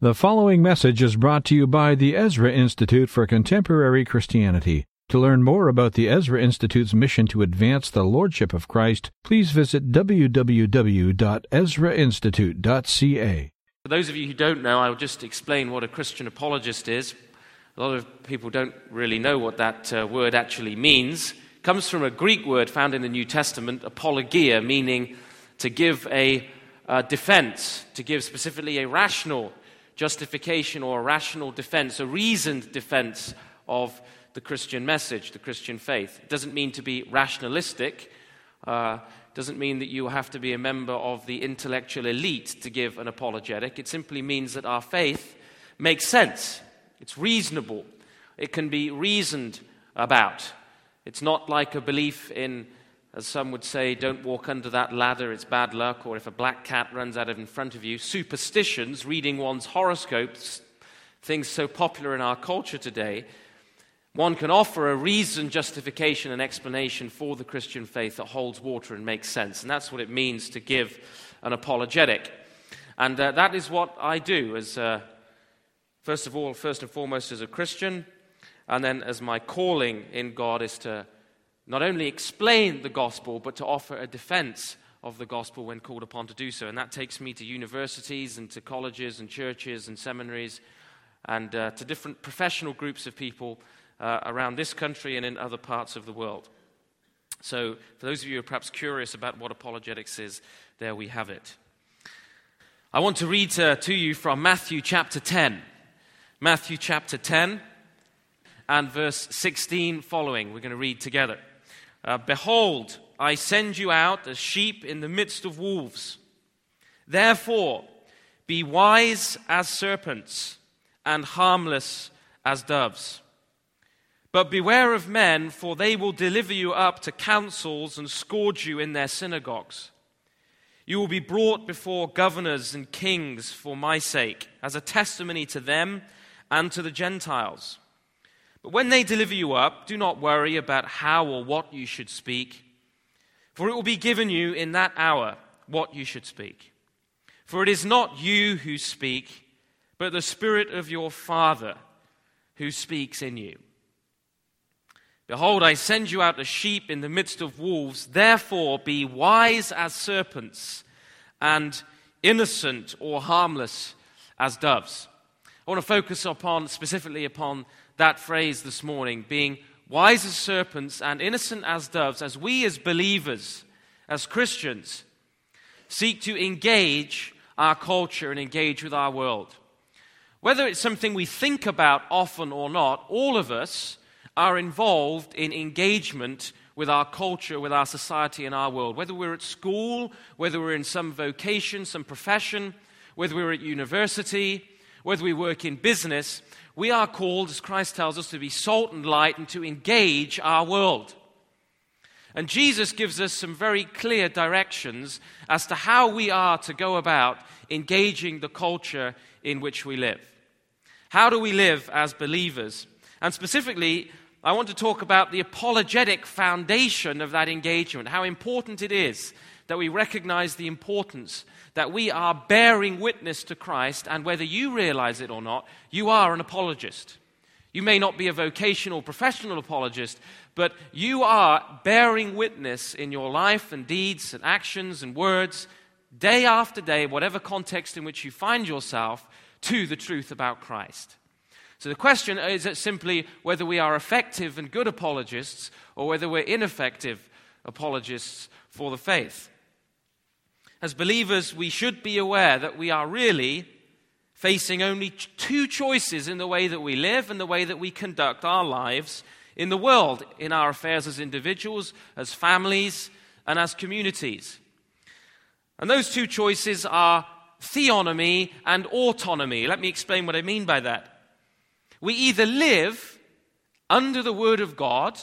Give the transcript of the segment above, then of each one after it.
The following message is brought to you by the Ezra Institute for Contemporary Christianity. To learn more about the Ezra Institute's mission to advance the Lordship of Christ, please visit www.ezrainstitute.ca. For those of you who don't know, I'll just explain what a Christian apologist is. A lot of people don't really know what that uh, word actually means. It comes from a Greek word found in the New Testament, apologia, meaning to give a uh, defense, to give specifically a rational justification or a rational defense, a reasoned defense of the Christian message, the Christian faith. It doesn't mean to be rationalistic. Uh, doesn't mean that you have to be a member of the intellectual elite to give an apologetic. It simply means that our faith makes sense. It's reasonable. It can be reasoned about. It's not like a belief in as some would say, don't walk under that ladder, it's bad luck, or if a black cat runs out of in front of you. Superstitions, reading one's horoscopes, things so popular in our culture today. One can offer a reason, justification, and explanation for the Christian faith that holds water and makes sense. And that's what it means to give an apologetic. And uh, that is what I do as, uh, first of all, first and foremost, as a Christian, and then as my calling in God is to not only explain the gospel, but to offer a defense of the gospel when called upon to do so. And that takes me to universities and to colleges and churches and seminaries and uh, to different professional groups of people uh, around this country and in other parts of the world. So, for those of you who are perhaps curious about what apologetics is, there we have it. I want to read to you from Matthew chapter 10. Matthew chapter 10 and verse 16 following. We're going to read together. Uh, Behold, I send you out as sheep in the midst of wolves. Therefore, be wise as serpents and harmless as doves. But beware of men, for they will deliver you up to councils and scourge you in their synagogues. You will be brought before governors and kings for my sake, as a testimony to them and to the Gentiles. But when they deliver you up, do not worry about how or what you should speak, for it will be given you in that hour what you should speak. For it is not you who speak, but the Spirit of your Father who speaks in you. Behold, I send you out as sheep in the midst of wolves. Therefore, be wise as serpents and innocent or harmless as doves. I want to focus upon specifically upon that phrase this morning, being wise as serpents and innocent as doves, as we as believers, as Christians, seek to engage our culture and engage with our world. Whether it's something we think about often or not, all of us are involved in engagement with our culture, with our society, and our world. Whether we're at school, whether we're in some vocation, some profession, whether we're at university, whether we work in business, we are called, as Christ tells us, to be salt and light and to engage our world. And Jesus gives us some very clear directions as to how we are to go about engaging the culture in which we live. How do we live as believers? And specifically, I want to talk about the apologetic foundation of that engagement, how important it is that we recognize the importance that we are bearing witness to Christ, and whether you realize it or not, you are an apologist. You may not be a vocational professional apologist, but you are bearing witness in your life and deeds and actions and words, day after day, whatever context in which you find yourself, to the truth about Christ. So the question is simply whether we are effective and good apologists or whether we're ineffective apologists for the faith. As believers, we should be aware that we are really facing only two choices in the way that we live and the way that we conduct our lives in the world, in our affairs as individuals, as families, and as communities. And those two choices are theonomy and autonomy. Let me explain what I mean by that. We either live under the Word of God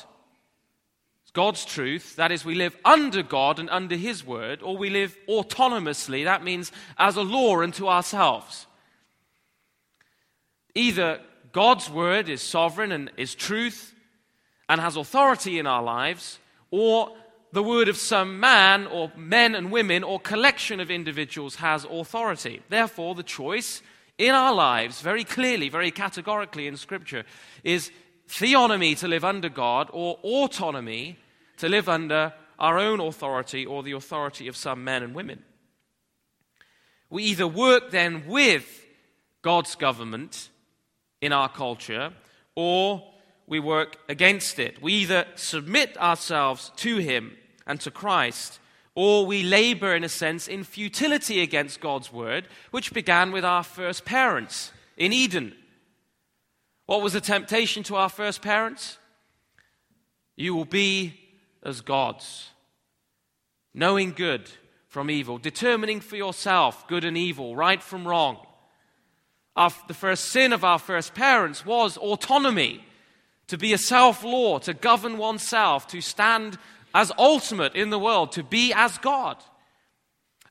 God's truth, that is, we live under God and under His word, or we live autonomously, that means as a law unto ourselves. Either God's word is sovereign and is truth and has authority in our lives, or the word of some man or men and women or collection of individuals has authority. Therefore, the choice in our lives, very clearly, very categorically in Scripture, is theonomy to live under God or autonomy to live under our own authority or the authority of some men and women. We either work then with God's government in our culture or we work against it. We either submit ourselves to Him and to Christ or we labor, in a sense, in futility against God's word, which began with our first parents in Eden. What was the temptation to our first parents? You will be as gods, knowing good from evil, determining for yourself good and evil, right from wrong. Our, the first sin of our first parents was autonomy, to be a self law, to govern oneself, to stand as ultimate in the world, to be as God.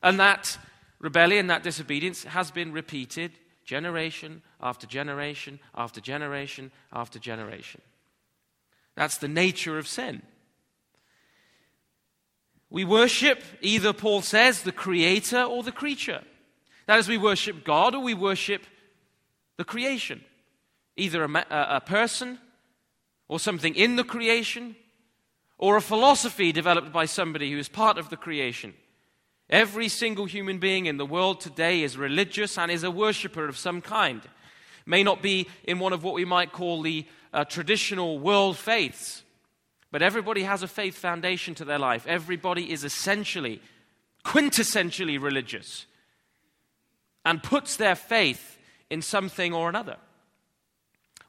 And that rebellion, that disobedience has been repeated generation after generation after generation after generation. That's the nature of sin. We worship either, Paul says, the creator or the creature. That is, we worship God or we worship the creation. Either a, a person or something in the creation or a philosophy developed by somebody who is part of the creation. Every single human being in the world today is religious and is a worshiper of some kind. May not be in one of what we might call the uh, traditional world faiths, but everybody has a faith foundation to their life. Everybody is essentially, quintessentially religious and puts their faith in something or another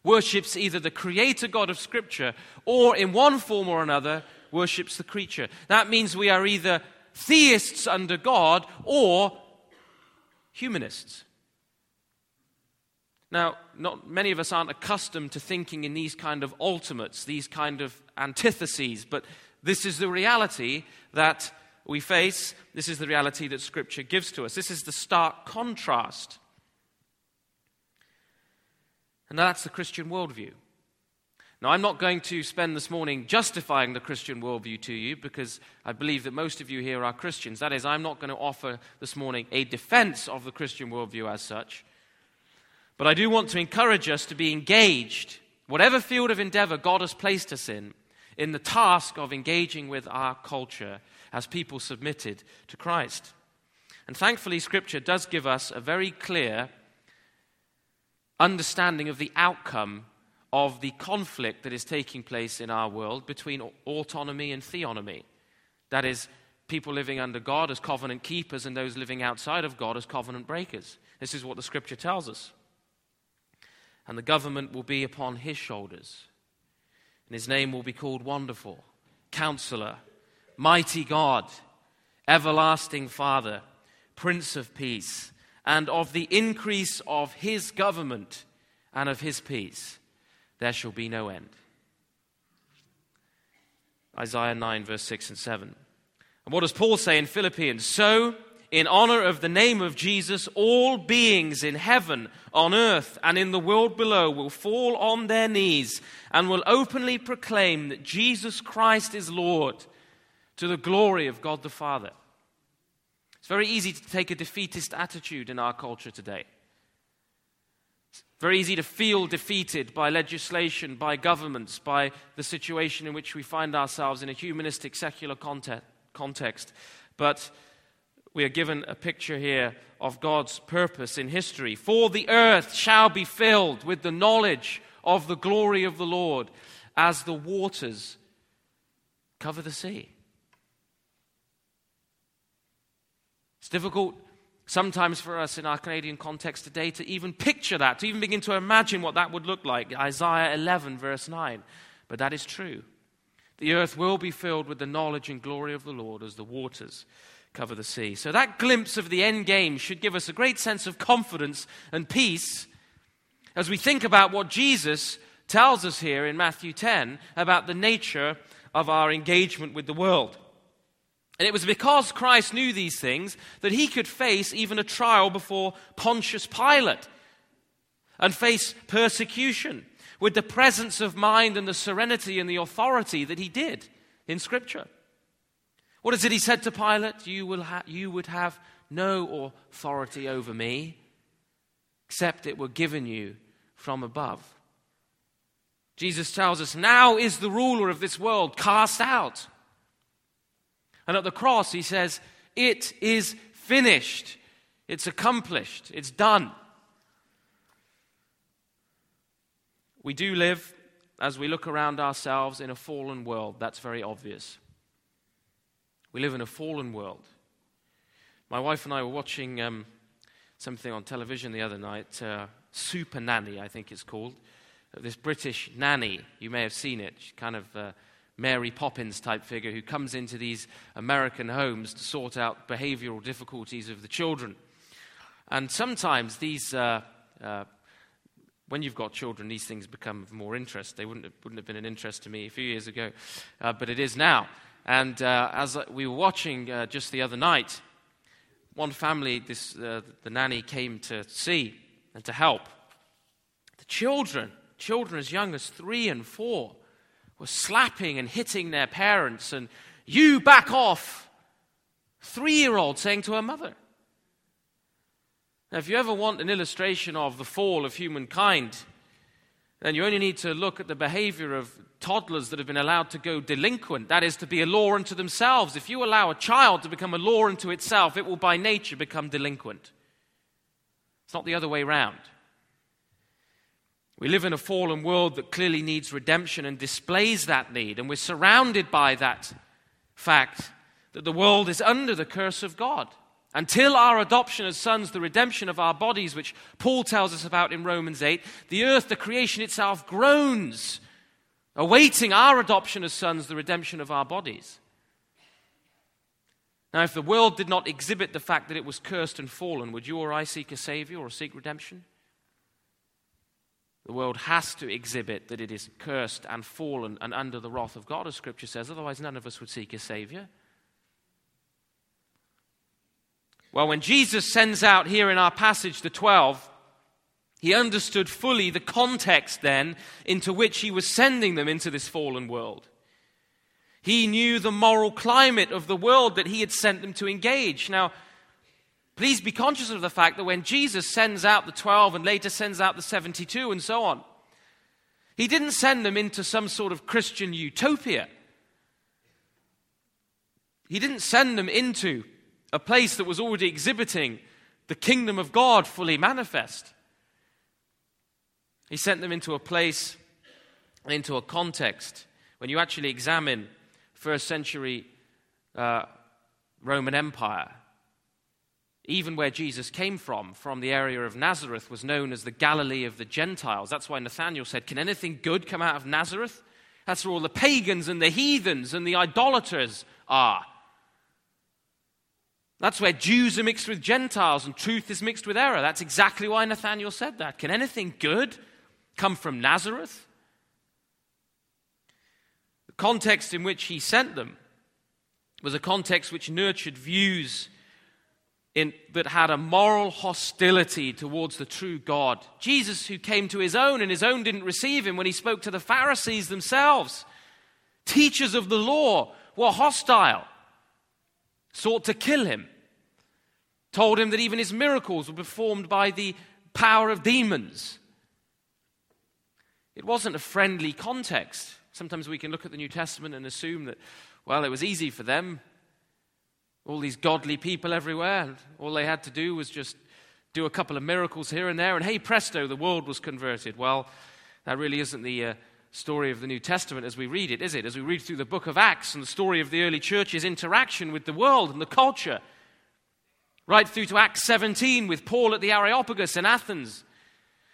worships either the creator God of Scripture or, in one form or another, worships the creature. That means we are either theists under God or humanists. Now, not many of us aren't accustomed to thinking in these kind of ultimates, these kind of antitheses, but this is the reality that we face. This is the reality that Scripture gives to us. This is the stark contrast and that's the Christian worldview. Now, I'm not going to spend this morning justifying the Christian worldview to you because I believe that most of you here are Christians. That is, I'm not going to offer this morning a defense of the Christian worldview as such. But I do want to encourage us to be engaged, whatever field of endeavor God has placed us in, in the task of engaging with our culture as people submitted to Christ. And thankfully, Scripture does give us a very clear understanding of the outcome of the conflict that is taking place in our world between autonomy and theonomy. That is, people living under God as covenant keepers and those living outside of God as covenant breakers. This is what the scripture tells us. And the government will be upon his shoulders. And his name will be called Wonderful, Counselor, Mighty God, Everlasting Father, Prince of Peace and of the increase of his government and of his peace, there shall be no end. Isaiah 9, verse 6 and 7. And what does Paul say in Philippians? So, in honor of the name of Jesus, all beings in heaven, on earth, and in the world below will fall on their knees and will openly proclaim that Jesus Christ is Lord to the glory of God the Father. It's very easy to take a defeatist attitude in our culture today. It's very easy to feel defeated by legislation, by governments, by the situation in which we find ourselves in a humanistic, secular context. But we are given a picture here of God's purpose in history. For the earth shall be filled with the knowledge of the glory of the Lord as the waters cover the sea. It's difficult sometimes for us in our Canadian context today to even picture that, to even begin to imagine what that would look like. Isaiah 11, verse 9. But that is true. The earth will be filled with the knowledge and glory of the Lord as the waters cover the sea. So that glimpse of the end game should give us a great sense of confidence and peace as we think about what Jesus tells us here in Matthew 10 about the nature of our engagement with the world. And it was because Christ knew these things that he could face even a trial before Pontius Pilate and face persecution with the presence of mind and the serenity and the authority that he did in Scripture. What is it he said to Pilate? You, will ha- you would have no authority over me. except it were given you from above. Jesus tells us, Now is the ruler of this world cast out. And at the cross, he says, It is finished. It's accomplished. It's done. We do live, as we look around ourselves, in a fallen world. That's very obvious. We live in a fallen world. My wife and I were watching um, something on television the other night, uh, Super Nanny, I think it's called. This British nanny, you may have seen it, She's kind of uh, Mary Poppins type figure who comes into these American homes to sort out behavioral difficulties of the children. And sometimes these, uh, uh, when you've got children, these things become of more interest. They wouldn't have, wouldn't have been an interest to me a few years ago, uh, but it is now. And uh, as we were watching uh, just the other night, one family, this, uh, the nanny came to see and to help. The children, children as young as three and four, were slapping and hitting their parents, and you back off. Three year old saying to her mother. Now, if you ever want an illustration of the fall of humankind, then you only need to look at the behavior of toddlers that have been allowed to go delinquent, that is, to be a law unto themselves. If you allow a child to become a law unto itself, it will by nature become delinquent. It's not the other way round. We live in a fallen world that clearly needs redemption and displays that need, and we're surrounded by that fact that the world is under the curse of God. Until our adoption as sons, the redemption of our bodies, which Paul tells us about in Romans 8, the earth, the creation itself, groans awaiting our adoption as sons, the redemption of our bodies. Now, if the world did not exhibit the fact that it was cursed and fallen, would you or I seek a Savior or seek redemption? The world has to exhibit that it is cursed and fallen and under the wrath of God, as Scripture says, otherwise, none of us would seek a Savior. Well, when Jesus sends out here in our passage the 12, he understood fully the context then into which he was sending them into this fallen world. He knew the moral climate of the world that he had sent them to engage. Now, please be conscious of the fact that when Jesus sends out the 12 and later sends out the 72 and so on, he didn't send them into some sort of Christian utopia. He didn't send them into a place that was already exhibiting the kingdom of God fully manifest. He sent them into a place into a context. When you actually examine first century uh, Roman Empire, even where Jesus came from, from the area of Nazareth, was known as the Galilee of the Gentiles. That's why Nathanael said, Can anything good come out of Nazareth? That's where all the pagans and the heathens and the idolaters are. That's where Jews are mixed with Gentiles and truth is mixed with error. That's exactly why Nathanael said that. Can anything good come from Nazareth? The context in which he sent them was a context which nurtured views in, that had a moral hostility towards the true God. Jesus, who came to his own and his own didn't receive him when he spoke to the Pharisees themselves, teachers of the law, were hostile, sought to kill him, told him that even his miracles were performed by the power of demons. It wasn't a friendly context. Sometimes we can look at the New Testament and assume that, well, it was easy for them. All these godly people everywhere. All they had to do was just do a couple of miracles here and there, and hey, presto, the world was converted. Well, that really isn't the uh, story of the New Testament as we read it, is it? As we read through the book of Acts and the story of the early church's interaction with the world and the culture, right through to Acts 17 with Paul at the Areopagus in Athens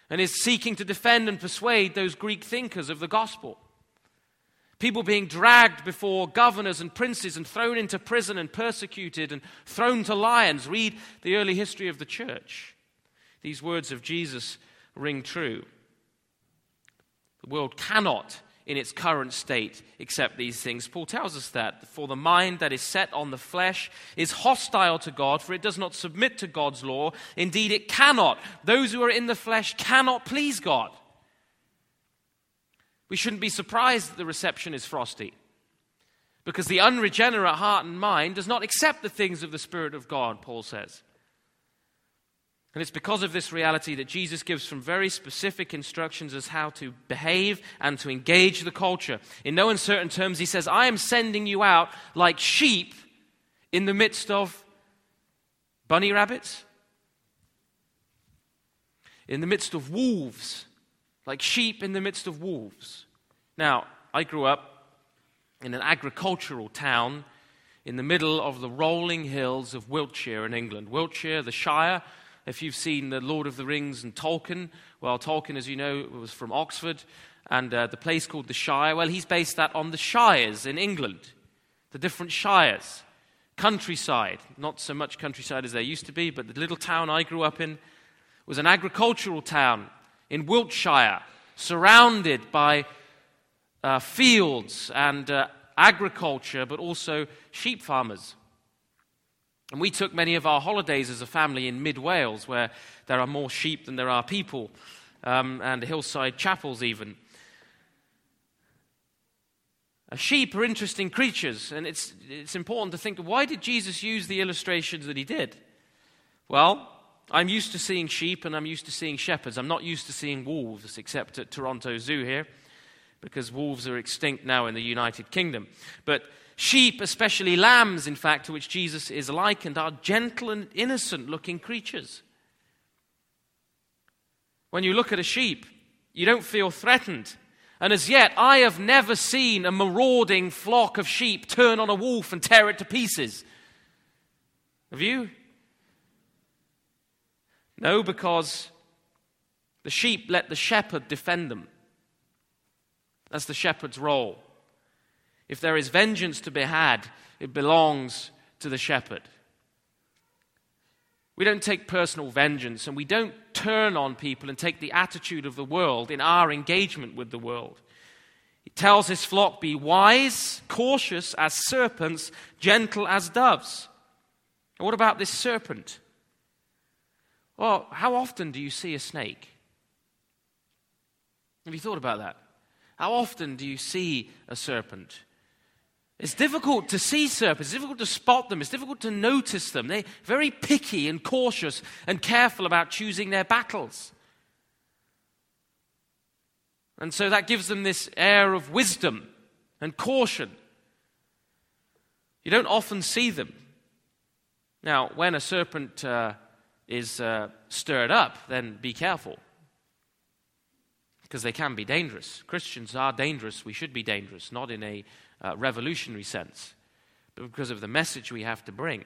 and is seeking to defend and persuade those Greek thinkers of the gospel. People being dragged before governors and princes and thrown into prison and persecuted and thrown to lions. Read the early history of the church. These words of Jesus ring true. The world cannot in its current state accept these things. Paul tells us that. For the mind that is set on the flesh is hostile to God, for it does not submit to God's law. Indeed, it cannot. Those who are in the flesh cannot please God. We shouldn't be surprised that the reception is frosty. Because the unregenerate heart and mind does not accept the things of the Spirit of God, Paul says. And it's because of this reality that Jesus gives some very specific instructions as how to behave and to engage the culture. In no uncertain terms, he says, I am sending you out like sheep in the midst of bunny rabbits, in the midst of wolves, like sheep in the midst of wolves. Now, I grew up in an agricultural town in the middle of the rolling hills of Wiltshire in England. Wiltshire, the Shire, if you've seen The Lord of the Rings and Tolkien, well, Tolkien, as you know, was from Oxford, and uh, the place called the Shire, well, he's based that on the Shires in England, the different Shires. Countryside, not so much countryside as there used to be, but the little town I grew up in was an agricultural town in Wiltshire, surrounded by uh, fields and uh, agriculture, but also sheep farmers. And we took many of our holidays as a family in mid Wales, where there are more sheep than there are people, um, and hillside chapels, even. Sheep are interesting creatures, and it's, it's important to think why did Jesus use the illustrations that he did? Well, I'm used to seeing sheep and I'm used to seeing shepherds. I'm not used to seeing wolves, except at Toronto Zoo here, because wolves are extinct now in the United Kingdom. But Sheep, especially lambs, in fact, to which Jesus is likened, are gentle and innocent looking creatures. When you look at a sheep, you don't feel threatened. And as yet, I have never seen a marauding flock of sheep turn on a wolf and tear it to pieces. Have you? No, because the sheep let the shepherd defend them. That's the shepherd's role. If there is vengeance to be had, it belongs to the shepherd. We don't take personal vengeance and we don't turn on people and take the attitude of the world in our engagement with the world. He tells his flock, Be wise, cautious as serpents, gentle as doves. And what about this serpent? Well, how often do you see a snake? Have you thought about that? How often do you see a serpent? It's difficult to see serpents, it's difficult to spot them, it's difficult to notice them. They're very picky and cautious and careful about choosing their battles. And so that gives them this air of wisdom and caution. You don't often see them. Now, when a serpent uh, is uh, stirred up, then be careful. Because they can be dangerous. Christians are dangerous. We should be dangerous, not in a uh, revolutionary sense, but because of the message we have to bring.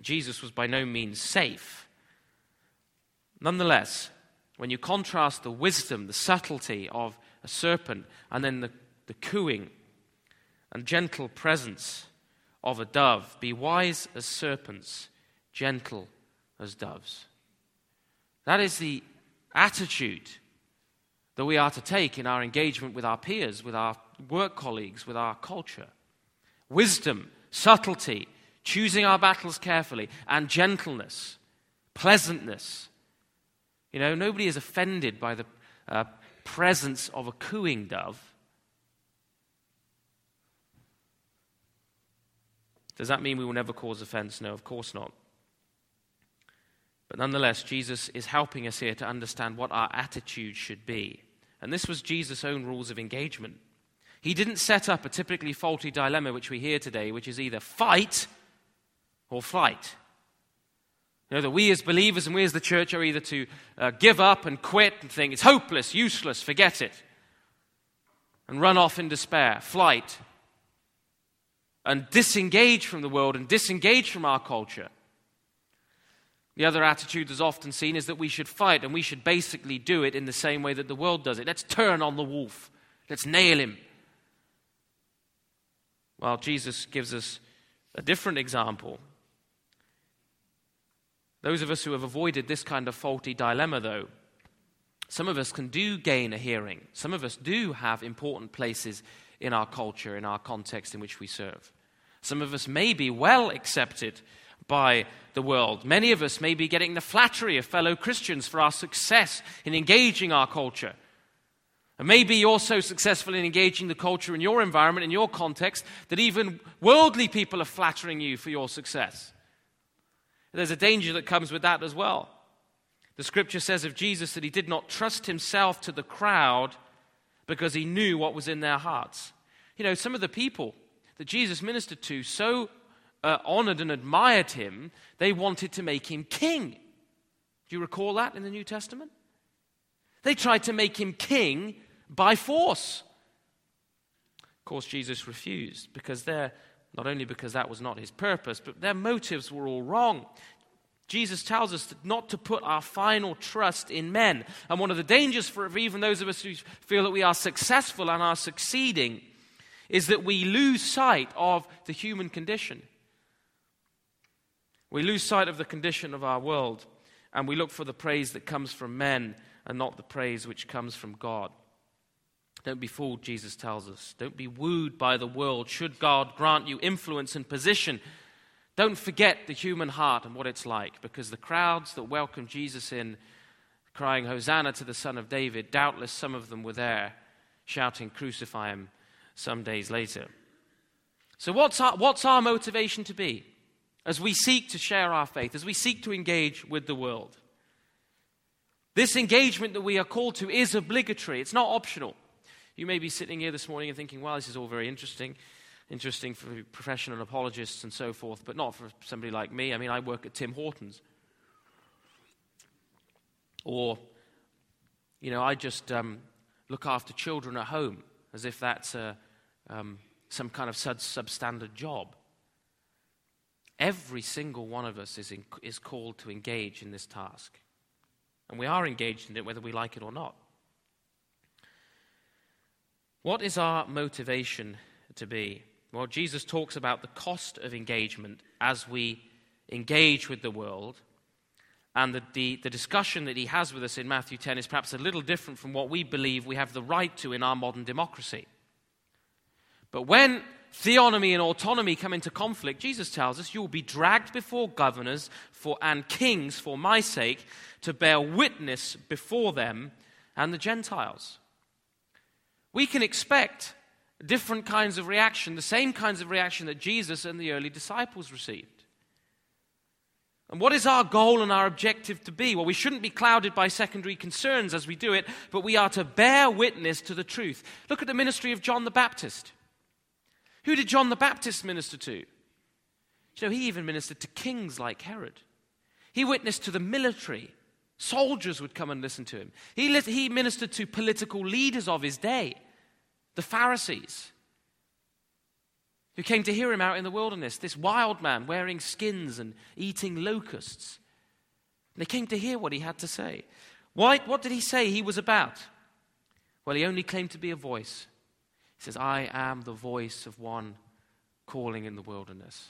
Jesus was by no means safe. Nonetheless, when you contrast the wisdom, the subtlety of a serpent, and then the, the cooing and gentle presence of a dove, be wise as serpents, gentle as doves. That is the attitude that we are to take in our engagement with our peers, with our work colleagues, with our culture. Wisdom, subtlety, choosing our battles carefully, and gentleness, pleasantness. You know, nobody is offended by the uh, presence of a cooing dove. Does that mean we will never cause offense? No, of course not. But nonetheless, Jesus is helping us here to understand what our attitude should be. And this was Jesus' own rules of engagement. He didn't set up a typically faulty dilemma which we hear today, which is either fight or flight. You know, that we as believers and we as the church are either to uh, give up and quit and think it's hopeless, useless, forget it, and run off in despair, flight, and disengage from the world and disengage from our culture. The other attitude that's often seen is that we should fight and we should basically do it in the same way that the world does it. Let's turn on the wolf, let's nail him. Well, Jesus gives us a different example. Those of us who have avoided this kind of faulty dilemma, though, some of us can do gain a hearing. Some of us do have important places in our culture, in our context in which we serve. Some of us may be well accepted by the world. Many of us may be getting the flattery of fellow Christians for our success in engaging our culture. And maybe you're so successful in engaging the culture in your environment, in your context, that even worldly people are flattering you for your success. There's a danger that comes with that as well. The scripture says of Jesus that he did not trust himself to the crowd because he knew what was in their hearts. You know, some of the people that Jesus ministered to so uh, honored and admired him, they wanted to make him king. Do you recall that in the New Testament? They tried to make him king by force. Of course, Jesus refused because they're not only because that was not his purpose, but their motives were all wrong. Jesus tells us not to put our final trust in men. And one of the dangers for even those of us who feel that we are successful and are succeeding is that we lose sight of the human condition. We lose sight of the condition of our world and we look for the praise that comes from men and not the praise which comes from God. Don't be fooled, Jesus tells us. Don't be wooed by the world. Should God grant you influence and position, don't forget the human heart and what it's like, because the crowds that welcomed Jesus in, crying, Hosanna to the Son of David, doubtless some of them were there shouting, Crucify him, some days later. So, what's our, what's our motivation to be as we seek to share our faith, as we seek to engage with the world? This engagement that we are called to is obligatory, it's not optional. You may be sitting here this morning and thinking, well, this is all very interesting, interesting for professional apologists and so forth, but not for somebody like me. I mean, I work at Tim Hortons. Or, you know, I just um, look after children at home as if that's a, um, some kind of sub- substandard job. Every single one of us is, in, is called to engage in this task. And we are engaged in it whether we like it or not. What is our motivation to be? Well, Jesus talks about the cost of engagement as we engage with the world. And the, the, the, discussion that he has with us in Matthew 10 is perhaps a little different from what we believe we have the right to in our modern democracy. But when theonomy and autonomy come into conflict, Jesus tells us you will be dragged before governors for, and kings for my sake to bear witness before them and the Gentiles. We can expect different kinds of reaction, the same kinds of reaction that Jesus and the early disciples received. And what is our goal and our objective to be? Well, we shouldn't be clouded by secondary concerns as we do it, but we are to bear witness to the truth. Look at the ministry of John the Baptist. Who did John the Baptist minister to? You know, he even ministered to kings like Herod. He witnessed to the military. Soldiers would come and listen to him. He, he ministered to political leaders of his day, the Pharisees, who came to hear him out in the wilderness, this wild man wearing skins and eating locusts. They came to hear what he had to say. Why, what did he say he was about? Well, he only claimed to be a voice. He says, I am the voice of one calling in the wilderness.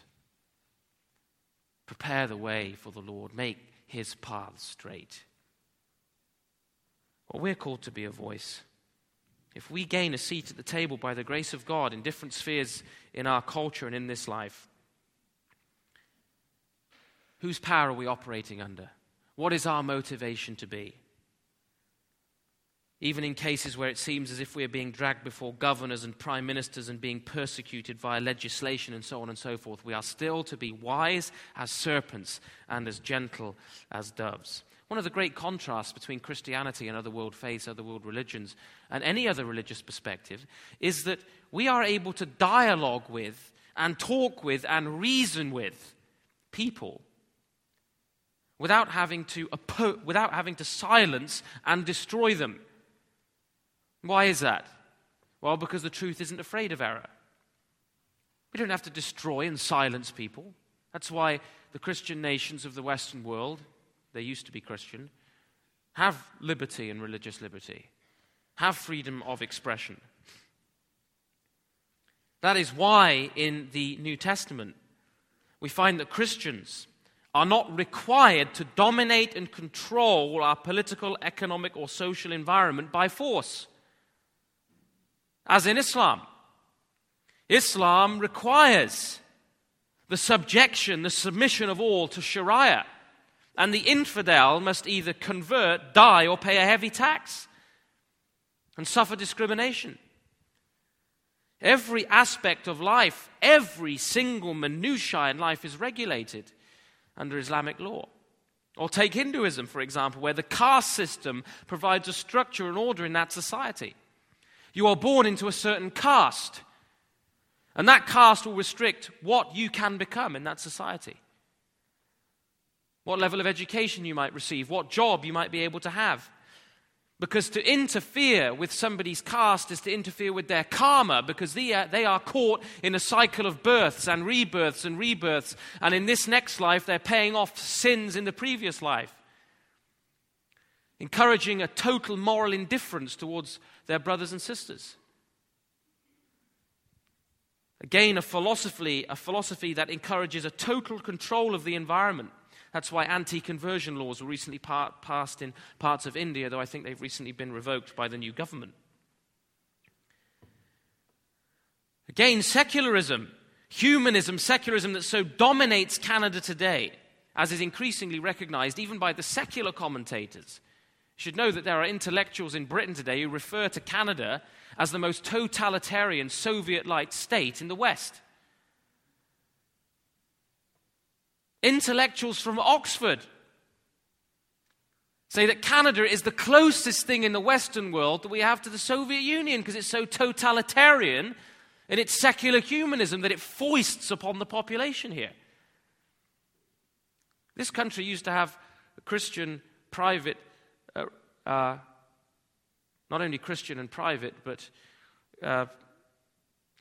Prepare the way for the Lord. Make his path straight. Well, we're called to be a voice. If we gain a seat at the table by the grace of God in different spheres in our culture and in this life, whose power are we operating under? What is our motivation to be? Even in cases where it seems as if we are being dragged before governors and prime ministers and being persecuted via legislation and so on and so forth, we are still to be wise as serpents and as gentle as doves. One of the great contrasts between Christianity and other world faiths, other world religions, and any other religious perspective is that we are able to dialogue with and talk with and reason with people without having to, oppo- without having to silence and destroy them. Why is that? Well, because the truth isn't afraid of error. We don't have to destroy and silence people. That's why the Christian nations of the Western world, they used to be Christian, have liberty and religious liberty, have freedom of expression. That is why in the New Testament we find that Christians are not required to dominate and control our political, economic, or social environment by force as in Islam. Islam requires the subjection, the submission of all to Sharia. And the infidel must either convert, die, or pay a heavy tax and suffer discrimination. Every aspect of life, every single minutiae in life is regulated. under Islamic law. Or take Hinduism, for example, where the caste system provides a structure and order in that society. You are born into a certain caste, and that caste will restrict what you can become in that society. What level of education you might receive, what job you might be able to have. Because to interfere with somebody's caste is to interfere with their karma, because they are, they are caught in a cycle of births and rebirths and rebirths. And in this next life, they're paying off sins in the previous life. Encouraging a total moral indifference towards their brothers and sisters. Again, a philosophy, a philosophy that encourages a total control of the environment that's why anti conversion laws were recently passed in parts of India, though I think they've recently been revoked by the new government. Again, secularism, humanism, secularism that so dominates Canada today, as is increasingly recognized even by the secular commentators. Should know that there are intellectuals in Britain today who refer to Canada as the most totalitarian Soviet like state in the West. Intellectuals from Oxford say that Canada is the closest thing in the Western world that we have to the Soviet Union because it's so totalitarian in its secular humanism that it foists upon the population here. This country used to have Christian private, uh, not only Christian and private, but uh,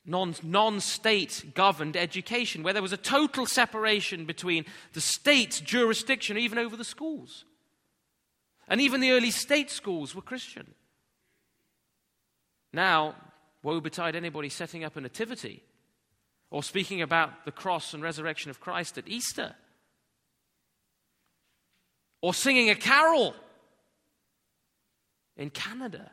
non state governed education, where there was a total separation between the state's jurisdiction, even over the schools. And even the early state schools were Christian. Now, woe betide anybody setting up a nativity or speaking about the cross and resurrection of Christ at Easter or singing a carol in Canada.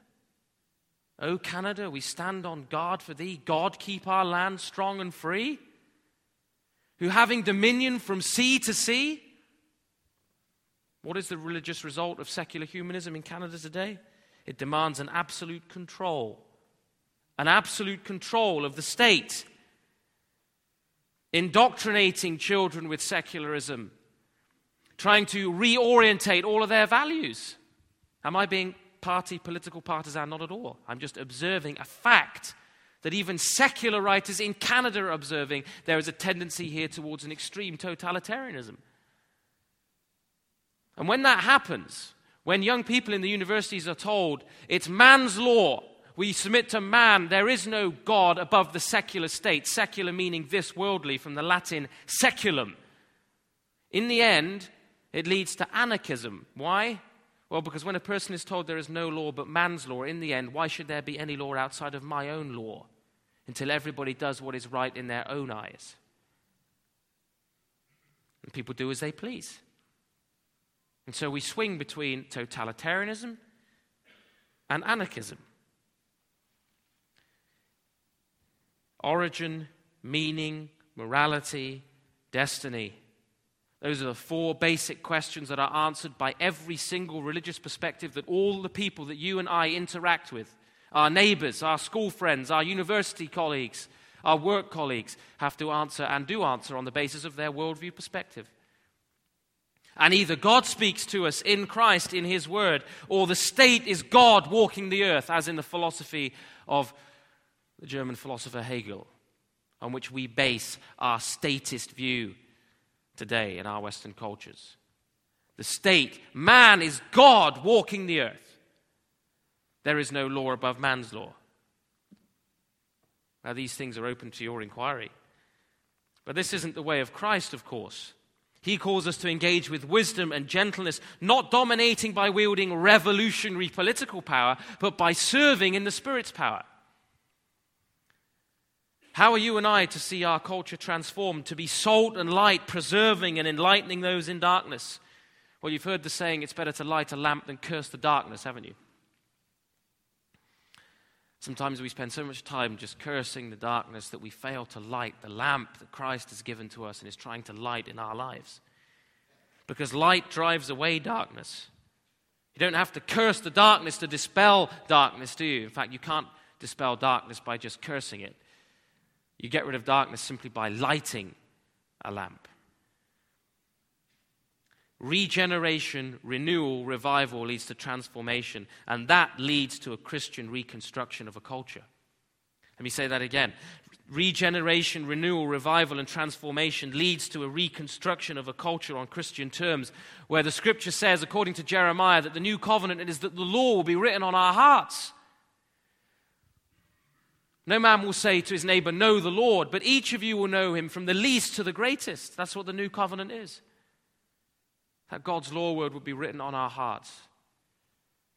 O Canada, we stand on guard for thee. God, keep our land strong and free. Who, having dominion from sea to sea, what is the religious result of secular humanism in Canada today? It demands an absolute control, an absolute control of the state, indoctrinating children with secularism, trying to reorientate all of their values. Am I being party, political partisan, not at all. I'm just observing a fact that even secular writers in Canada are observing there is a tendency here towards an extreme totalitarianism. And when that happens, when young people in the universities are told it's man's law, we submit to man, there is no God above the secular state, secular meaning this worldly, from the Latin seculum. In the end, it leads to anarchism. Why? Well, because when a person is told there is no law but man's law, in the end, why should there be any law outside of my own law until everybody does what is right in their own eyes? And people do as they please. And so we swing between totalitarianism and anarchism. Origin, meaning, morality, destiny. Those are the four basic questions that are answered by every single religious perspective that all the people that you and I interact with our neighbors, our school friends, our university colleagues, our work colleagues have to answer and do answer on the basis of their worldview perspective. And either God speaks to us in Christ, in His Word, or the state is God walking the earth, as in the philosophy of the German philosopher Hegel, on which we base our statist view today in our Western cultures. The state, man is God walking the earth. There is no law above man's law. Now, these things are open to your inquiry. But this isn't the way of Christ, of course. He calls us to engage with wisdom and gentleness, not dominating by wielding revolutionary political power, but by serving in the Spirit's power. How are you and I to see our culture transformed, to be salt and light, preserving and enlightening those in darkness? Well, you've heard the saying, it's better to light a lamp than curse the darkness, haven't you? Sometimes we spend so much time just cursing the darkness that we fail to light the lamp that Christ has given to us and is trying to light in our lives. Because light drives away darkness. You don't have to curse the darkness to dispel darkness, do you? In fact, you can't dispel darkness by just cursing it. You get rid of darkness simply by lighting a lamp. Regeneration, renewal, revival leads to transformation, and that leads to a Christian reconstruction of a culture. Let me say that again. Regeneration, renewal, revival, and transformation leads to a reconstruction of a culture on Christian terms, where the scripture says, according to Jeremiah, that the new covenant is that the law will be written on our hearts. No man will say to his neighbor, Know the Lord, but each of you will know him from the least to the greatest. That's what the new covenant is that God's law word would be written on our hearts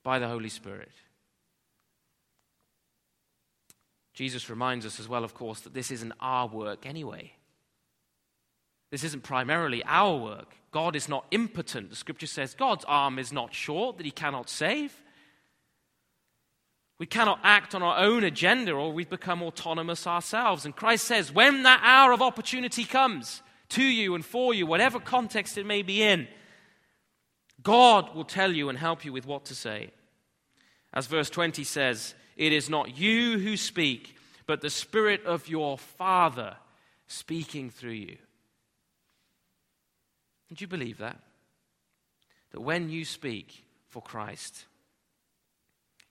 by the Holy Spirit. Jesus reminds us as well, of course, that this isn't our work anyway. This isn't primarily our work. God is not impotent. The scripture says God's arm is not short, that he cannot save. We cannot act on our own agenda or we become autonomous ourselves. And Christ says, when that hour of opportunity comes to you and for you, whatever context it may be in, God will tell you and help you with what to say. As verse 20 says, it is not you who speak, but the Spirit of your Father speaking through you. Do you believe that? That when you speak for Christ,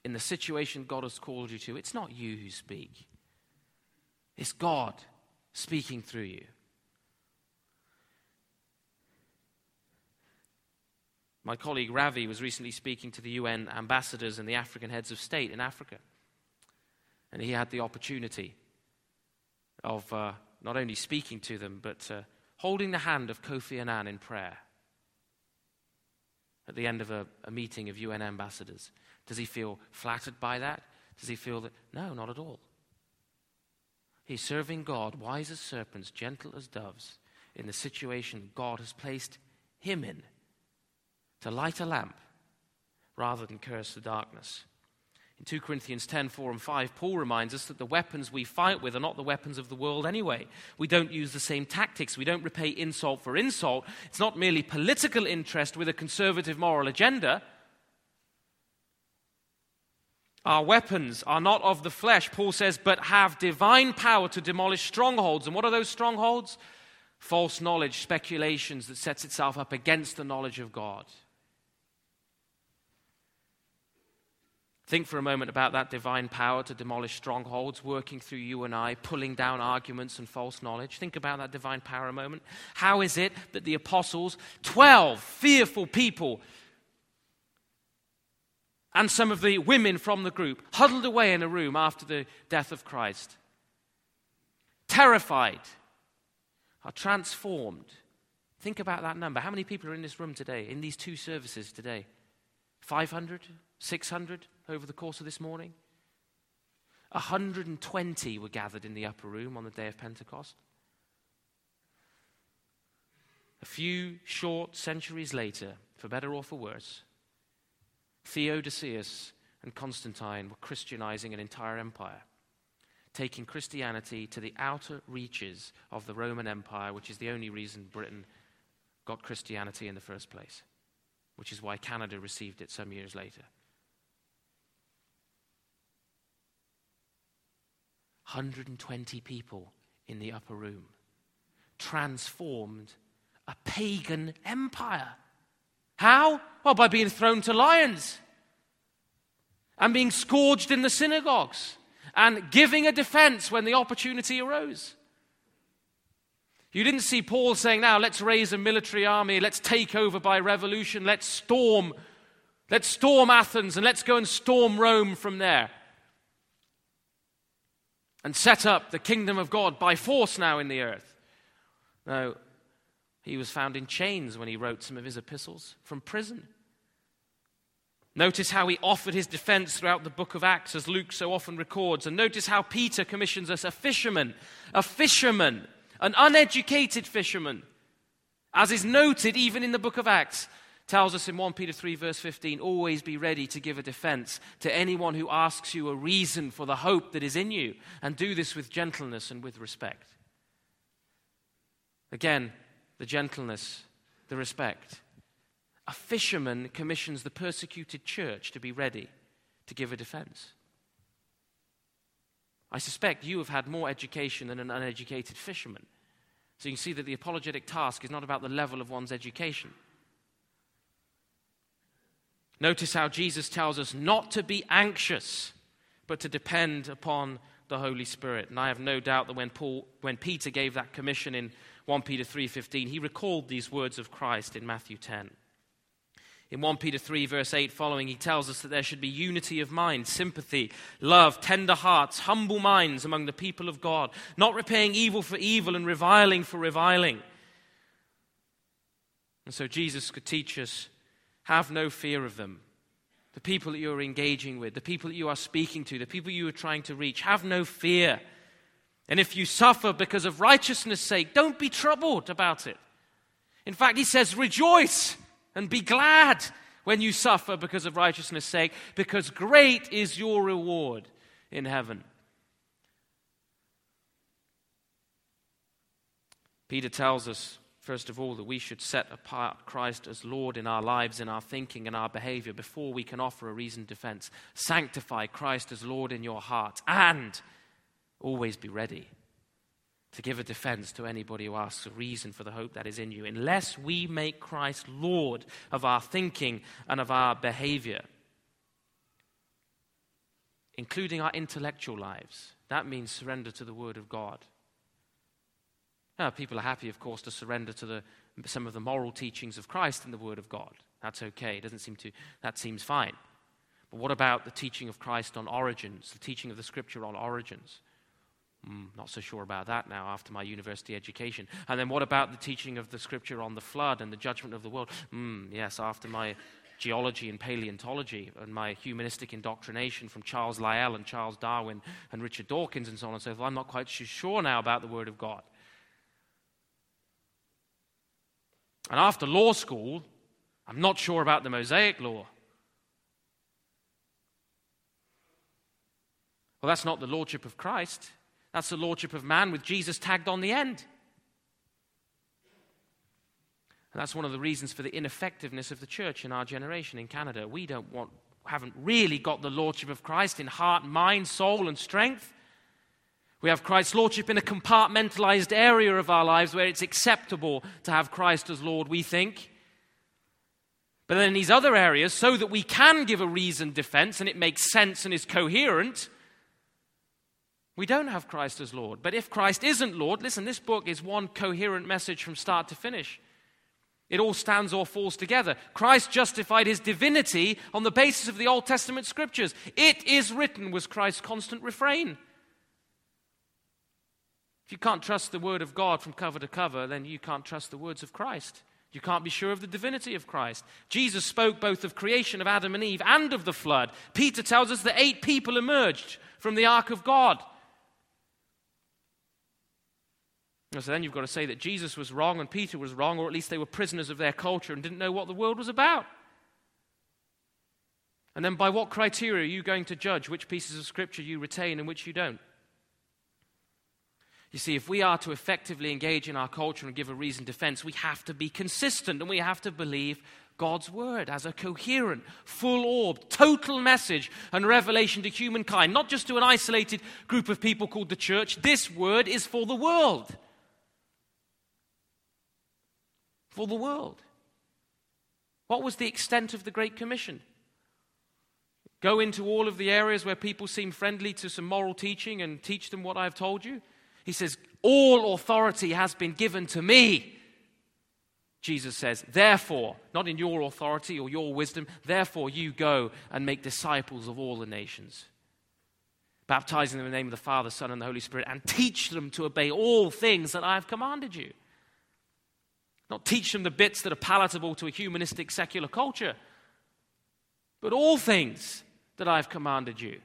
in the situation God has called you to, it's not you who speak, it's God speaking through you. My colleague Ravi was recently speaking to the UN ambassadors and the African heads of state in Africa. And he had the opportunity of uh, not only speaking to them, but uh, holding the hand of Kofi Annan in prayer at the end of a, a meeting of UN ambassadors. Does he feel flattered by that? Does he feel that? No, not at all. He's serving God, wise as serpents, gentle as doves, in the situation God has placed him in to light a lamp rather than curse the darkness. In 2 Corinthians 10 4 and 5, Paul reminds us that the weapons we fight with are not the weapons of the world anyway. We don't use the same tactics. We don't repay insult for insult. It's not merely political interest with a conservative moral agenda. Our weapons are not of the flesh, Paul says, but have divine power to demolish strongholds. And what are those strongholds? False knowledge, speculations that sets itself up against the knowledge of God. Think for a moment about that divine power to demolish strongholds working through you and I, pulling down arguments and false knowledge. Think about that divine power a moment. How is it that the apostles, 12 fearful people, and some of the women from the group huddled away in a room after the death of Christ, terrified, are transformed? Think about that number. How many people are in this room today, in these two services today? 500? 600 over the course of this morning. 120 were gathered in the upper room on the day of Pentecost. A few short centuries later, for better or for worse, Theodosius and Constantine were Christianizing an entire empire, taking Christianity to the outer reaches of the Roman Empire, which is the only reason Britain got Christianity in the first place, which is why Canada received it some years later. 120 people in the upper room transformed a pagan empire. How? Well, by being thrown to lions and being scourged in the synagogues and giving a defense when the opportunity arose. You didn't see Paul saying, now let's raise a military army, let's take over by revolution, let's storm, let's storm Athens and let's go and storm Rome from there and set up the kingdom of God by force now in the earth. No, he was found in chains when he wrote some of his epistles from prison. Notice how he offered his defense throughout the book of Acts, as Luke so often records. And notice how Peter commissions us a fisherman, a fisherman, an uneducated fisherman, as is noted even in the book of Acts tells us in 1 Peter 3, verse 15 always be ready to give a defense to anyone who asks you a reason for the hope that is in you, and do this with gentleness and with respect. Again, the gentleness, the respect. A fisherman commissions the persecuted church to be ready to give a defense. I suspect you have had more education than an uneducated fisherman. So you can see that the apologetic task is not about the level of one's education. Notice how Jesus tells us not to be anxious, but to depend upon the Holy Spirit. And I have no doubt that when, Paul, when Peter gave that commission in 1 Peter 3:15, he recalled these words of Christ in Matthew 10. In 1 Peter 3, verse 8 following, he tells us that there should be unity of mind, sympathy, love, tender hearts, humble minds among the people of God, not repaying evil for evil and reviling for reviling. And so Jesus could teach us have no fear of them. The people that you are engaging with, the people that you are speaking to, the people you are trying to reach, have no fear. And if you suffer because of righteousness' sake, don't be troubled about it. In fact, he says, rejoice and be glad when you suffer because of righteousness' sake, because great is your reward in heaven. Peter tells us, first of all, that we should set apart Christ as Lord in our lives, in our thinking, and our behavior before we can offer a reasoned defense. Sanctify Christ as Lord in your heart, and always be ready to give a defense to anybody who asks a reason for the hope that is in you, unless we make Christ Lord of our thinking and of our behavior, including our intellectual lives. That means surrender to the Word of God. Now, people are happy, of course, to surrender to the, some of the moral teachings of Christ in the Word of God. That's okay. It doesn't seem to, that seems fine. But what about the teaching of Christ on origins, the teaching of the Scripture on origins? Mm, not so sure about that now after my university education. And then what about the teaching of the scripture on the flood and the judgment of the world? Mm, yes, after my geology and paleontology and my humanistic indoctrination from Charles Lyell and Charles Darwin and Richard Dawkins and so on and so forth, I'm not quite so sure now about the Word of God. And after law school, I'm not sure about the Mosaic law. Well, that's not the Lordship of Christ. That's the lordship of man with Jesus tagged on the end. And that's one of the reasons for the ineffectiveness of the church in our generation in Canada. We don't want, haven't really got the lordship of Christ in heart, mind, soul, and strength. We have Christ's lordship in a compartmentalized area of our lives where it's acceptable to have Christ as Lord, we think. But then in these other areas, so that we can give a reasoned defense and it makes sense and is coherent, we don't have Christ as Lord. But if Christ isn't Lord, listen, this book is one coherent message from start to finish. It all stands or falls together. Christ justified his divinity on the basis of the Old Testament scriptures. It is written was Christ's constant refrain. If you can't trust the word of God from cover to cover, then you can't trust the words of Christ. You can't be sure of the divinity of Christ. Jesus spoke both of creation of Adam and Eve and of the flood. Peter tells us that eight people emerged from the ark of God. So then you've got to say that Jesus was wrong and Peter was wrong, or at least they were prisoners of their culture and didn't know what the world was about. And then by what criteria are you going to judge which pieces of scripture you retain and which you don't? You see, if we are to effectively engage in our culture and give a reasoned defense, we have to be consistent and we have to believe God's word as a coherent, full orbed, total message and revelation to humankind, not just to an isolated group of people called the church. This word is for the world for the world. What was the extent of the Great Commission? Go into all of the areas where people seem friendly to some moral teaching and teach them what I've told you? He says, All authority has been given to me. Jesus says, Therefore, not in your authority or your wisdom, therefore you go and make disciples of all the nations, baptizing them in the name of the Father, Son, and the Holy Spirit, and teach them to obey all things that I have commanded you. Not teach them the bits that are palatable to a humanistic secular culture, but all things that I've commanded you.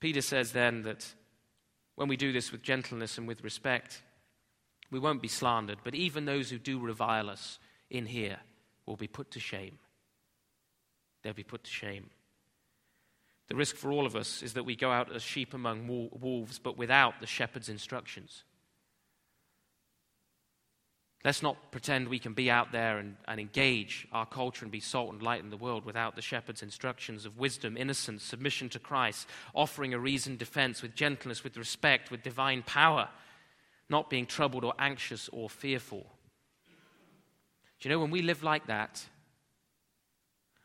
Peter says then that when we do this with gentleness and with respect, we won't be slandered, but even those who do revile us in here will be put to shame. They'll be put to shame. The risk for all of us is that we go out as sheep among wolves, but without the shepherd's instructions. Let's not pretend we can be out there and, and, engage our culture and be salt and light in the world without the shepherd's instructions of wisdom, innocence, submission to Christ, offering a reasoned defense with gentleness, with respect, with divine power, not being troubled or anxious or fearful. Do you know when we live like that,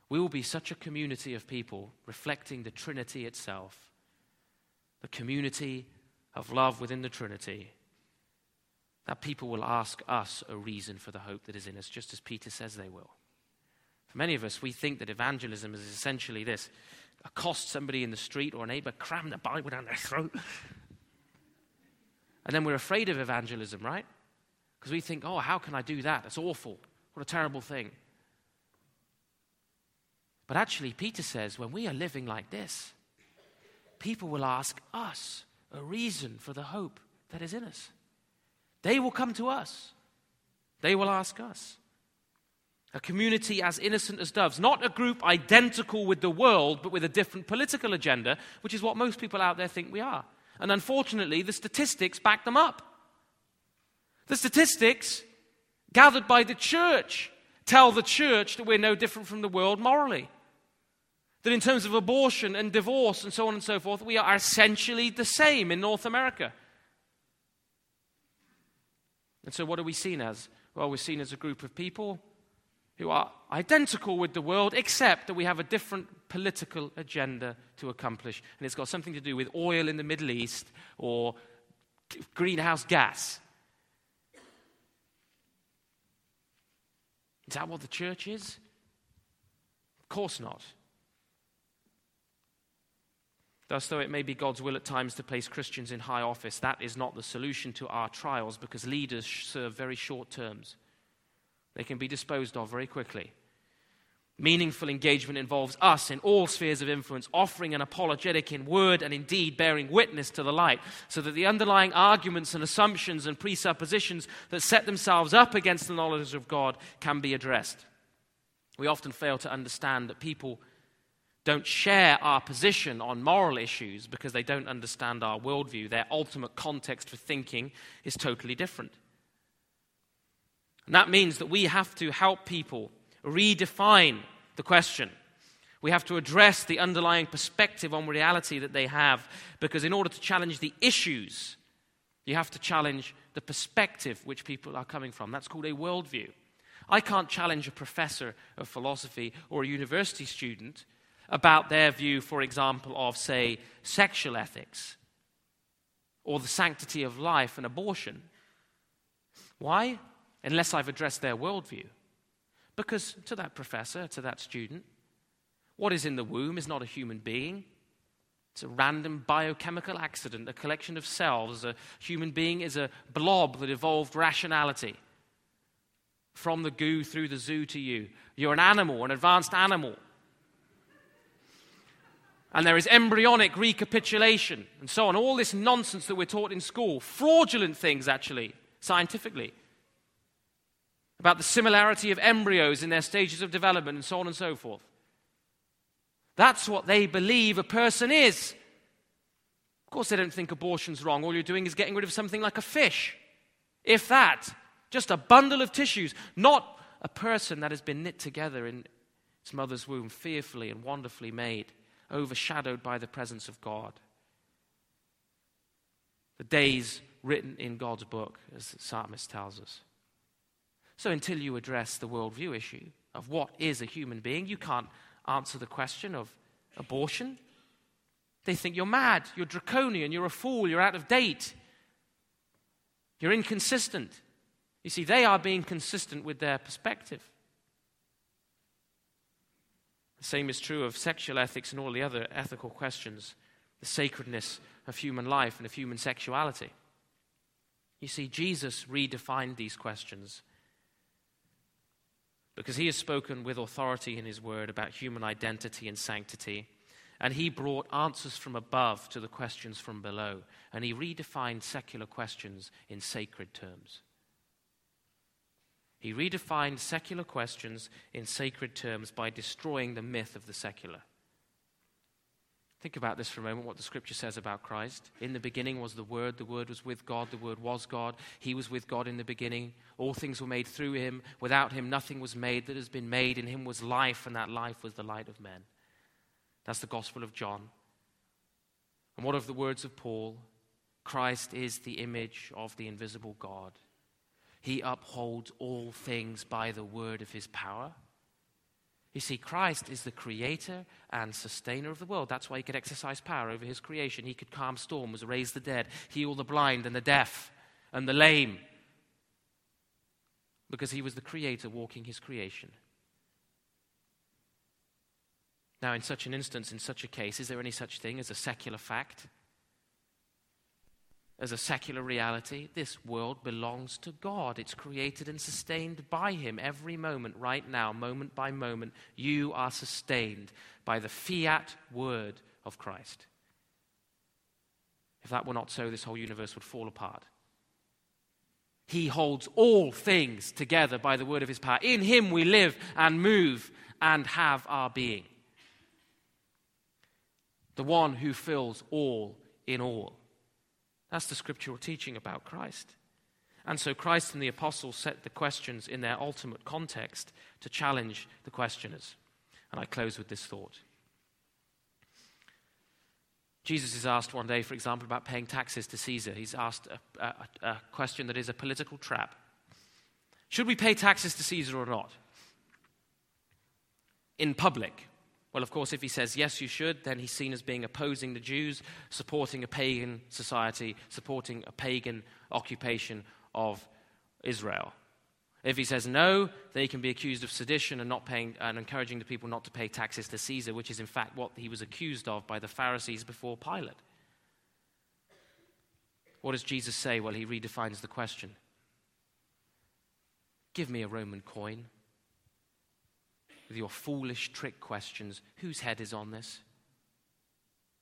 we will be such a community of people reflecting the Trinity itself, the community of love within the Trinity, that people will ask us a reason for the hope that is in us, just as Peter says they will. For many of us, we think that evangelism is essentially this accost somebody in the street or a neighbor, cram the Bible down their throat. And then we're afraid of evangelism, right? Because we think, oh, how can I do that? That's awful. What a terrible thing. But actually, Peter says when we are living like this, people will ask us a reason for the hope that is in us. They will come to us, they will ask us. A community as innocent as doves, not a group identical with the world, but with a different political agenda, which is what most people out there think we are. And unfortunately, the statistics back them up. The statistics gathered by the church tell the church that we're no different from the world morally. That in terms of abortion and divorce and so on and so forth, we are essentially the same in North America. And so, what are we seen as? Well, we're seen as a group of people who are identical with the world, except that we have a different political agenda to accomplish. And it's got something to do with oil in the Middle East or greenhouse gas. Is that what the church is? Of course not. Thus, though it may be God's will at times to place Christians in high office, that is not the solution to our trials because leaders serve very short terms. They can be disposed of very quickly. Meaningful engagement involves us in all spheres of influence, offering an apologetic in word and indeed bearing witness to the light, so that the underlying arguments and assumptions and presuppositions that set themselves up against the knowledge of God can be addressed. We often fail to understand that people don't share our position on moral issues because they don't understand our worldview. Their ultimate context for thinking is totally different. And that means that we have to help people redefine the question. We have to address the underlying perspective on reality that they have because, in order to challenge the issues, you have to challenge the perspective which people are coming from. That's called a worldview. I can't challenge a professor of philosophy or a university student about their view, for example, of, say, sexual ethics or the sanctity of life and abortion. Why? Unless I've addressed their worldview. Because to that professor, to that student, what is in the womb is not a human being. It's a random biochemical accident, a collection of cells. A human being is a blob that evolved rationality from the goo through the zoo to you. You're an animal, an advanced animal and there is embryonic recapitulation and so on. All this nonsense that we're taught in school, fraudulent things actually, scientifically, about the similarity of embryos in their stages of development and so on and so forth. That's what they believe a person is. Of course, they don't think abortion's wrong. All you're doing is getting rid of something like a fish, if that. Just a bundle of tissues, not a person that has been knit together in its mother's womb, fearfully and wonderfully made overshadowed by the presence of God. The days written in God's book, as the psalmist tells us. So, until you address the worldview issue of what is a human being, you can't answer the question of abortion. They think you're mad, you're draconian, you're a fool, you're out of date, you're inconsistent. You see, they are being consistent with their perspective. The same is true of sexual ethics and all the other ethical questions, the sacredness of human life and of human sexuality. You see, Jesus redefined these questions because he has spoken with authority in his word about human identity and sanctity. And he brought answers from above to the questions from below. And he redefined secular questions in sacred terms. He redefined secular questions in sacred terms by destroying the myth of the secular. Think about this for a moment what the scripture says about Christ. In the beginning was the Word, the Word was with God, the Word was God. He was with God in the beginning. All things were made through him. Without him, nothing was made that has been made. In him was life, and that life was the light of men. That's the Gospel of John. And what of the words of Paul? Christ is the image of the invisible God He upholds all things by the word of his power. You see, Christ is the creator and sustainer of the world. That's why he could exercise power over his creation. He could calm storms, raise the dead, heal the blind and the deaf and the lame. Because he was the creator walking his creation. Now, in such an instance, in such a case, is there any such thing as a secular fact? As a secular reality? This world belongs to God. It's created and sustained by Him every moment, right now, moment by moment. You are sustained by the fiat word of Christ. If that were not so, this whole universe would fall apart. He holds all things together by the word of his power. In him we live and move and have our being the one who fills all in all. That's the scriptural teaching about Christ. And so Christ and the apostles set the questions in their ultimate context to challenge the questioners. And I close with this thought. Jesus is asked one day, for example, about paying taxes to Caesar. He's asked a, a, a question that is a political trap. Should we pay taxes to Caesar or not? In public. Well, of course, if he says yes, you should, then he's seen as being opposing the Jews, supporting a pagan society, supporting a pagan occupation of Israel. If he says no, then he can be accused of sedition and not paying and encouraging the people not to pay taxes to Caesar, which is in fact what he was accused of by the Pharisees before Pilate. What does Jesus say? Well, he redefines the question. Give me a Roman coin with your foolish trick questions. Whose head is on this?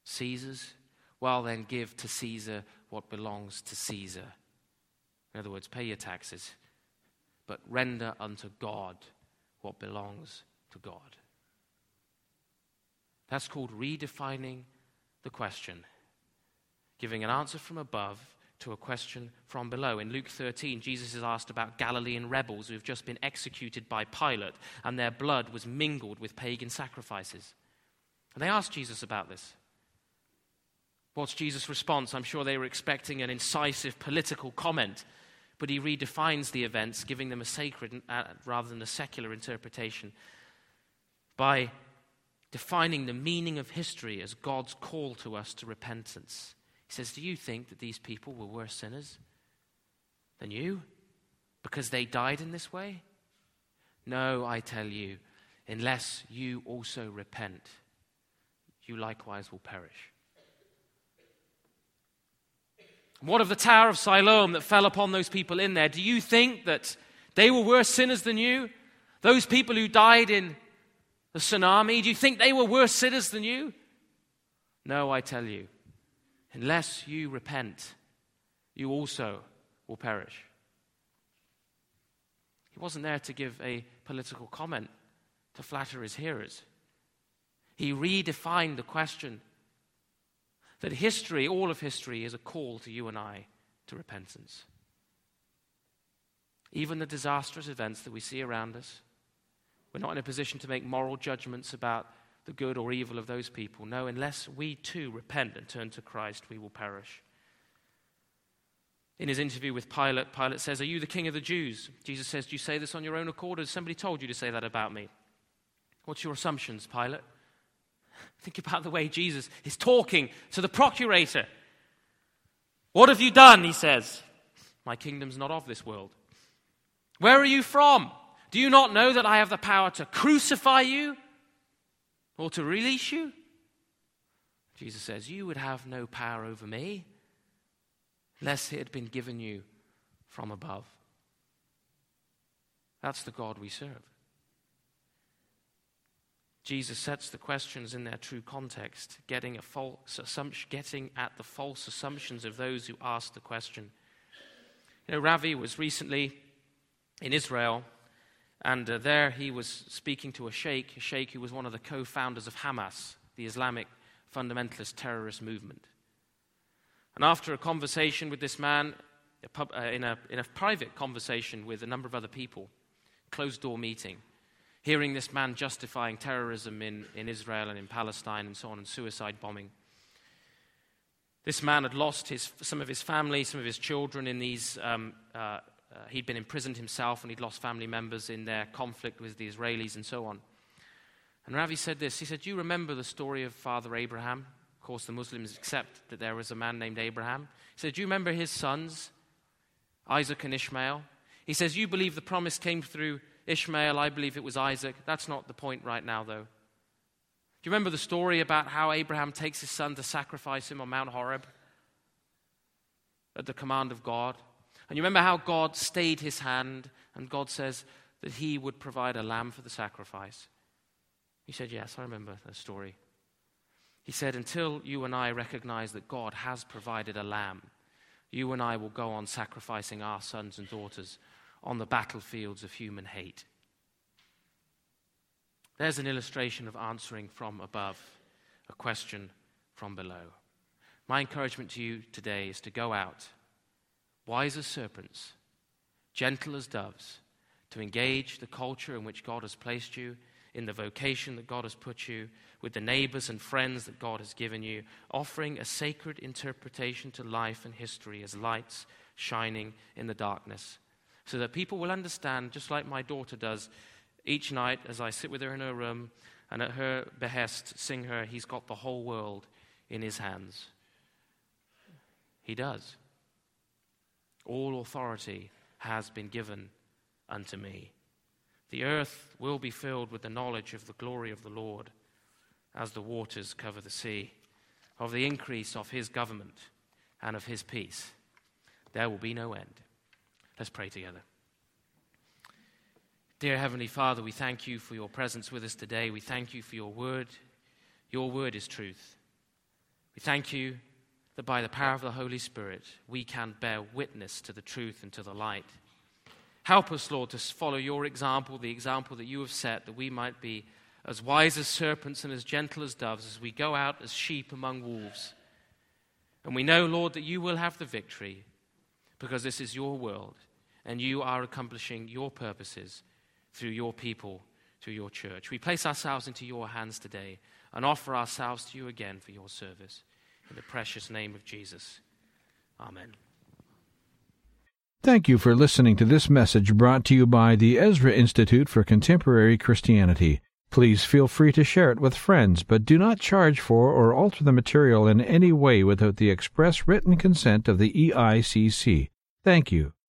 Caesar's? Well, then give to Caesar what belongs to Caesar. In other words, pay your taxes, but render unto God what belongs to God. That's called redefining the question, giving an answer from above to a question from below. In Luke 13, Jesus is asked about Galilean rebels who have just been executed by Pilate, and their blood was mingled with pagan sacrifices. And they asked Jesus about this. What's Jesus' response? I'm sure they were expecting an incisive political comment, but he redefines the events, giving them a sacred uh, rather than a secular interpretation by defining the meaning of history as God's call to us to repentance. He says, Do you think that these people were worse sinners than you because they died in this way? No, I tell you, unless you also repent, you likewise will perish. What of the Tower of Siloam that fell upon those people in there? Do you think that they were worse sinners than you? Those people who died in the tsunami, do you think they were worse sinners than you? No, I tell you. Unless you repent, you also will perish. He wasn't there to give a political comment to flatter his hearers. He redefined the question that history, all of history, is a call to you and I to repentance. Even the disastrous events that we see around us, we're not in a position to make moral judgments about the good or evil of those people. No, unless we too repent and turn to Christ, we will perish. In his interview with Pilate, Pilate says, Are you the king of the Jews? Jesus says, Do you say this on your own accord, or has somebody told you to say that about me? What's your assumptions, Pilate? Think about the way Jesus is talking to the procurator. What have you done? He says, My kingdom's not of this world. Where are you from? Do you not know that I have the power to crucify you or to release you? Jesus says, You would have no power over me unless it had been given you from above. That's the God we serve. Jesus sets the questions in their true context, getting, a false assumption, getting at the false assumptions of those who ask the question. You know, Ravi was recently in Israel and uh, there he was speaking to a sheikh, a sheikh who was one of the co founders of Hamas, the Islamic fundamentalist terrorist movement. And after a conversation with this man, a pub, uh, in, a, in a private conversation with a number of other people, closed door meeting, hearing this man justifying terrorism in, in Israel and in Palestine and so on, and suicide bombing. This man had lost his, some of his family, some of his children in these um, uh, uh, he'd been imprisoned himself and he'd lost family members in their conflict with the Israelis and so on. And Ravi said this He said, you remember the story of Father Abraham? Of course, the Muslims accept that there was a man named Abraham. He said, Do you remember his sons, Isaac and Ishmael? He says, You believe the promise came through Ishmael. I believe it was Isaac. That's not the point right now, though. Do you remember the story about how Abraham takes his son to sacrifice him on Mount Horeb at the command of God? And you remember how God stayed his hand and God says that he would provide a lamb for the sacrifice? He said, Yes, I remember the story. He said, Until you and I recognize that God has provided a lamb, you and I will go on sacrificing our sons and daughters on the battlefields of human hate. There's an illustration of answering from above, a question from below. My encouragement to you today is to go out wise as serpents, gentle as doves, to engage the culture in which God has placed you, in the vocation that God has put you, with the neighbors and friends that God has given you, offering a sacred interpretation to life and history as lights shining in the darkness, so that people will understand, just like my daughter does each night as I sit with her in her room and at her behest sing her, He's got the whole world in His hands. He does. All authority has been given unto me. The earth will be filled with the knowledge of the glory of the Lord as the waters cover the sea, of the increase of his government and of his peace. There will be no end. Let's pray together. Dear Heavenly Father, we thank you for your presence with us today. We thank you for your word. Your word is truth. We thank you that by the power of the Holy Spirit, we can bear witness to the truth and to the light. Help us, Lord, to follow your example, the example that you have set, that we might be as wise as serpents and as gentle as doves as we go out as sheep among wolves. And we know, Lord, that you will have the victory because this is your world and you are accomplishing your purposes through your people, through your church. We place ourselves into your hands today and offer ourselves to you again for your service. In the precious name of Jesus. Amen. Thank you for listening to this message brought to you by the Ezra Institute for Contemporary Christianity. Please feel free to share it with friends, but do not charge for or alter the material in any way without the express written consent of the EICC. Thank you.